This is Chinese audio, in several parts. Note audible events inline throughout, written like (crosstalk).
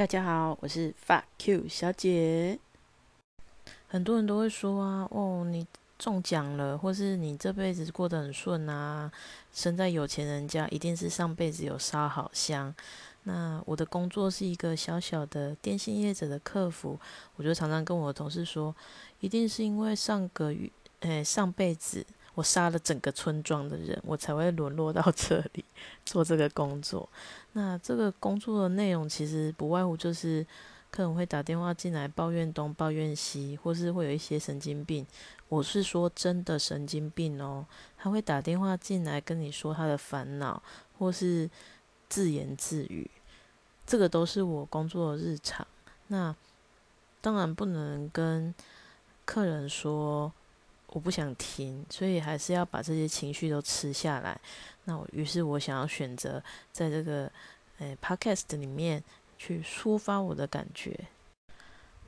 大家好，我是发 Q 小姐。很多人都会说啊，哦，你中奖了，或是你这辈子过得很顺啊，生在有钱人家，一定是上辈子有烧好香。那我的工作是一个小小的电信业者的客服，我就常常跟我的同事说，一定是因为上个月，诶，上辈子我杀了整个村庄的人，我才会沦落到 (laughs) 这里做这个工作。那这个工作的内容其实不外乎就是客人会打电话进来抱怨东抱怨西，或是会有一些神经病。我是说真的神经病哦，他会打电话进来跟你说他的烦恼，或是自言自语，这个都是我工作的日常。那当然不能跟客人说我不想停，所以还是要把这些情绪都吃下来。那我于是我想要选择在这个诶 podcast 里面去抒发我的感觉。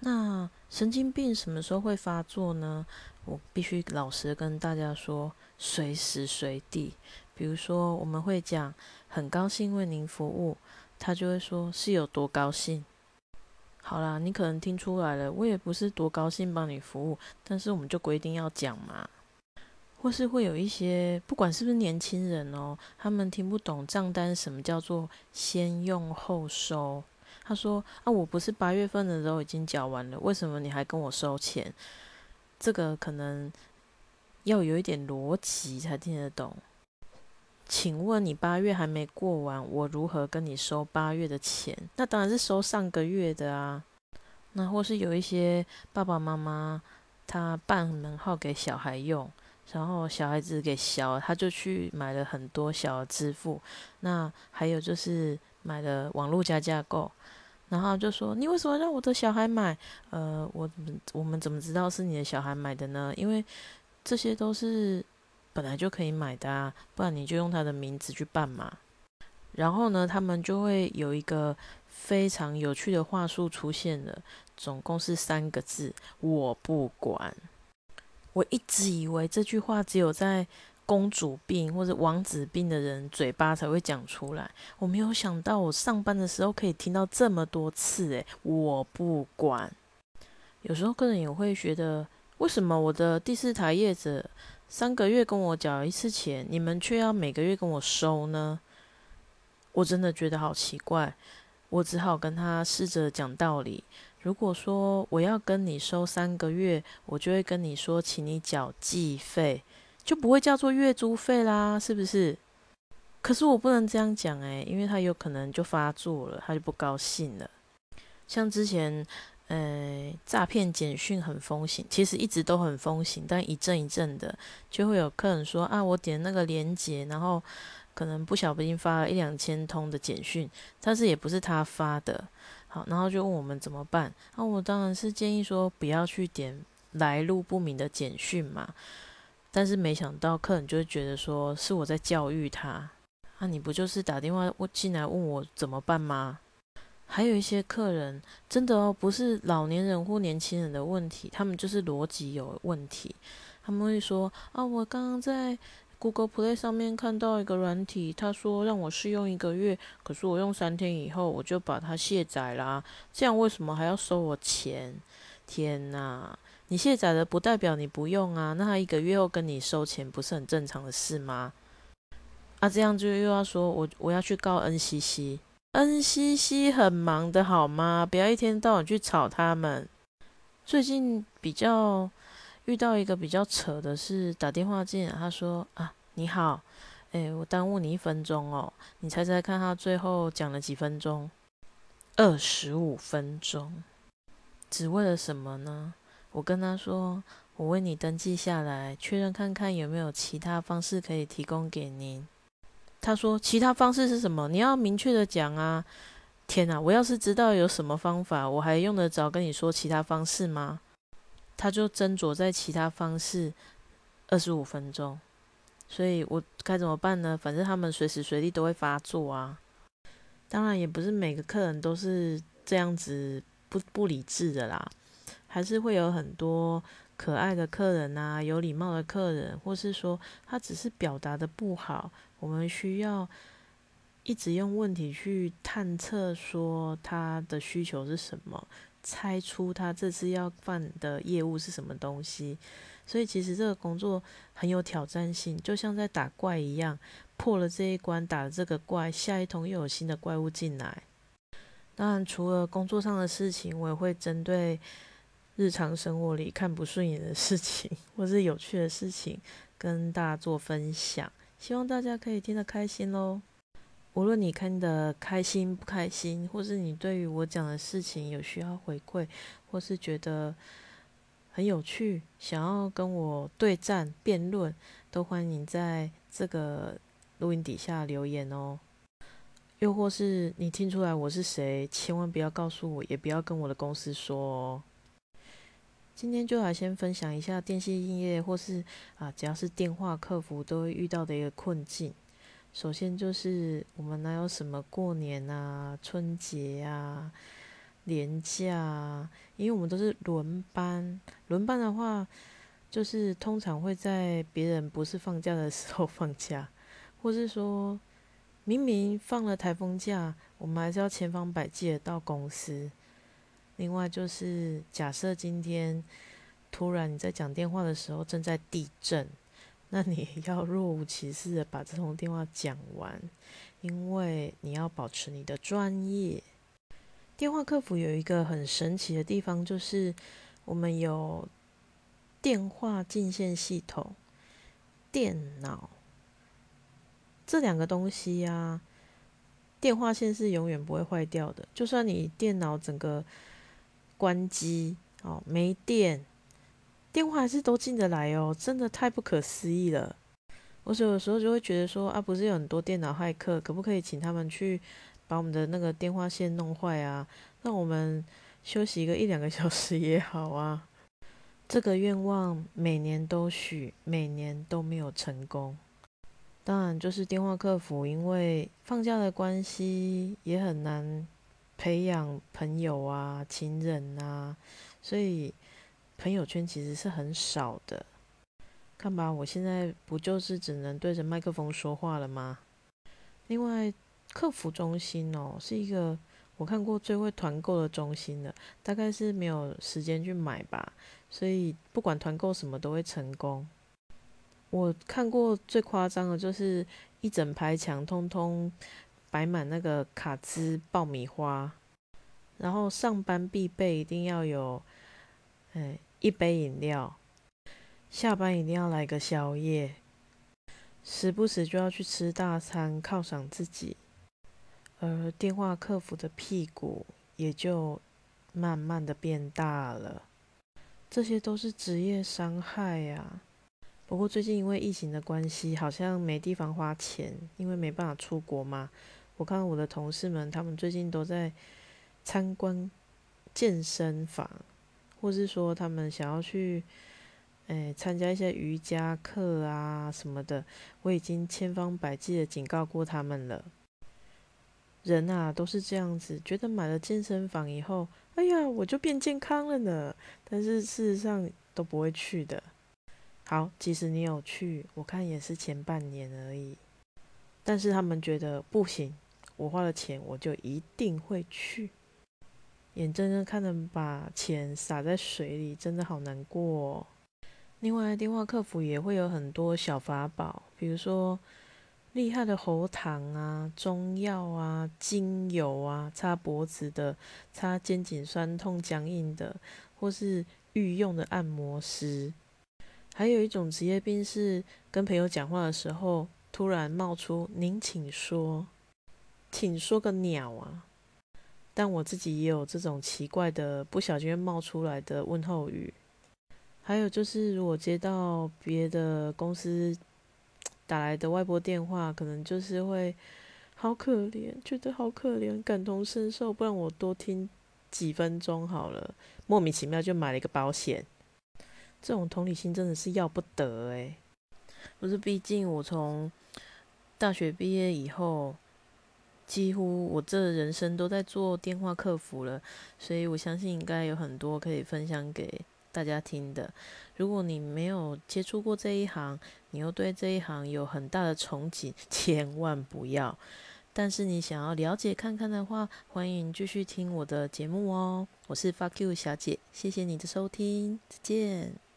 那神经病什么时候会发作呢？我必须老实跟大家说，随时随地。比如说，我们会讲很高兴为您服务，他就会说是有多高兴。好啦，你可能听出来了，我也不是多高兴帮你服务，但是我们就规定要讲嘛。或是会有一些，不管是不是年轻人哦，他们听不懂账单什么叫做先用后收。他说：“啊，我不是八月份的时候已经缴完了，为什么你还跟我收钱？”这个可能要有一点逻辑才听得懂。请问你八月还没过完，我如何跟你收八月的钱？那当然是收上个月的啊。那或是有一些爸爸妈妈他办门号给小孩用。然后小孩子给小，他就去买了很多小额支付。那还有就是买了网络加价购，然后就说你为什么让我的小孩买？呃，我我们怎么知道是你的小孩买的呢？因为这些都是本来就可以买的啊，不然你就用他的名字去办嘛。然后呢，他们就会有一个非常有趣的话术出现了，总共是三个字：我不管。我一直以为这句话只有在公主病或者王子病的人嘴巴才会讲出来，我没有想到我上班的时候可以听到这么多次。诶，我不管。有时候个人也会觉得，为什么我的第四台业者三个月跟我缴一次钱，你们却要每个月跟我收呢？我真的觉得好奇怪。我只好跟他试着讲道理。如果说我要跟你收三个月，我就会跟你说，请你缴季费，就不会叫做月租费啦，是不是？可是我不能这样讲诶，因为他有可能就发作了，他就不高兴了。像之前，呃，诈骗简讯很风行，其实一直都很风行，但一阵一阵的，就会有客人说啊，我点那个链接，然后可能不小心发了一两千通的简讯，但是也不是他发的。好，然后就问我们怎么办？那我当然是建议说不要去点来路不明的简讯嘛。但是没想到客人就会觉得说是我在教育他。啊，你不就是打电话进来问我怎么办吗？还有一些客人真的哦，不是老年人或年轻人的问题，他们就是逻辑有问题。他们会说啊，我刚刚在。Google Play 上面看到一个软体，他说让我试用一个月，可是我用三天以后我就把它卸载啦，这样为什么还要收我钱？天哪！你卸载了不代表你不用啊，那他一个月后跟你收钱不是很正常的事吗？啊，这样就又要说我我要去告 NCC NCC 很忙的好吗？不要一天到晚去吵他们。最近比较。遇到一个比较扯的是打电话进来，他说啊你好，诶，我耽误你一分钟哦，你猜猜看他最后讲了几分钟？二十五分钟，只为了什么呢？我跟他说，我为你登记下来，确认看看有没有其他方式可以提供给您。他说其他方式是什么？你要明确的讲啊！天哪，我要是知道有什么方法，我还用得着跟你说其他方式吗？他就斟酌在其他方式二十五分钟，所以我该怎么办呢？反正他们随时随地都会发作啊。当然，也不是每个客人都是这样子不不理智的啦，还是会有很多可爱的客人啊，有礼貌的客人，或是说他只是表达的不好，我们需要一直用问题去探测，说他的需求是什么，猜出他这次要办的业务是什么东西。所以其实这个工作很有挑战性，就像在打怪一样，破了这一关，打了这个怪，下一通又有新的怪物进来。当然，除了工作上的事情，我也会针对日常生活里看不顺眼的事情，(laughs) 或是有趣的事情，跟大家做分享。希望大家可以听得开心喽。无论你看的开心不开心，或是你对于我讲的事情有需要回馈，或是觉得很有趣，想要跟我对战辩论，都欢迎在这个录音底下留言哦。又或是你听出来我是谁，千万不要告诉我，也不要跟我的公司说哦。今天就来先分享一下电信业，或是啊，只要是电话客服都会遇到的一个困境。首先就是我们哪有什么过年啊、春节啊、年假啊？因为我们都是轮班，轮班的话，就是通常会在别人不是放假的时候 (laughs) 放假，或是说明明放了台风假，我们还是要千方百计的到公司。另外就是假设今天突然你在讲电话的时候正在地震。那你要若无其事的把这通电话讲完，因为你要保持你的专业。电话客服有一个很神奇的地方，就是我们有电话进线系统、电脑这两个东西呀。电话线是永远不会坏掉的，就算你电脑整个关机哦，没电。电话还是都进得来哦，真的太不可思议了。我有时候就会觉得说啊，不是有很多电脑骇客，可不可以请他们去把我们的那个电话线弄坏啊？让我们休息一个一两个小时也好啊。这个愿望每年都许，每年都没有成功。当然，就是电话客服因为放假的关系，也很难培养朋友啊、亲人啊，所以。朋友圈其实是很少的，看吧，我现在不就是只能对着麦克风说话了吗？另外，客服中心哦，是一个我看过最会团购的中心了，大概是没有时间去买吧，所以不管团购什么都会成功。我看过最夸张的就是一整排墙通通摆满那个卡兹爆米花，然后上班必备一定要有，哎。一杯饮料，下班一定要来个宵夜，时不时就要去吃大餐犒赏自己，而电话客服的屁股也就慢慢的变大了。这些都是职业伤害呀。不过最近因为疫情的关系，好像没地方花钱，因为没办法出国嘛。我看我的同事们，他们最近都在参观健身房。或是说他们想要去，诶参加一些瑜伽课啊什么的，我已经千方百计的警告过他们了。人啊都是这样子，觉得买了健身房以后，哎呀我就变健康了呢。但是事实上都不会去的。好，即使你有去，我看也是前半年而已。但是他们觉得不行，我花了钱，我就一定会去。眼睁睁看着把钱洒在水里，真的好难过。另外，电话客服也会有很多小法宝，比如说厉害的喉糖啊、中药啊、精油啊、擦脖子的、擦肩颈酸痛僵硬的，或是御用的按摩师。还有一种职业病是跟朋友讲话的时候，突然冒出“您请说”，请说个鸟啊！但我自己也有这种奇怪的不小心冒出来的问候语，还有就是，如果接到别的公司打来的外拨电话，可能就是会好可怜，觉得好可怜，感同身受，不然我多听几分钟好了。莫名其妙就买了一个保险，这种同理心真的是要不得诶。不是，毕竟我从大学毕业以后。几乎我这人生都在做电话客服了，所以我相信应该有很多可以分享给大家听的。如果你没有接触过这一行，你又对这一行有很大的憧憬，(laughs) 千万不要但是你想要了解看看的话，欢迎继续听我的节目哦。我是 Fuck You 小姐，谢谢你的收听，再见。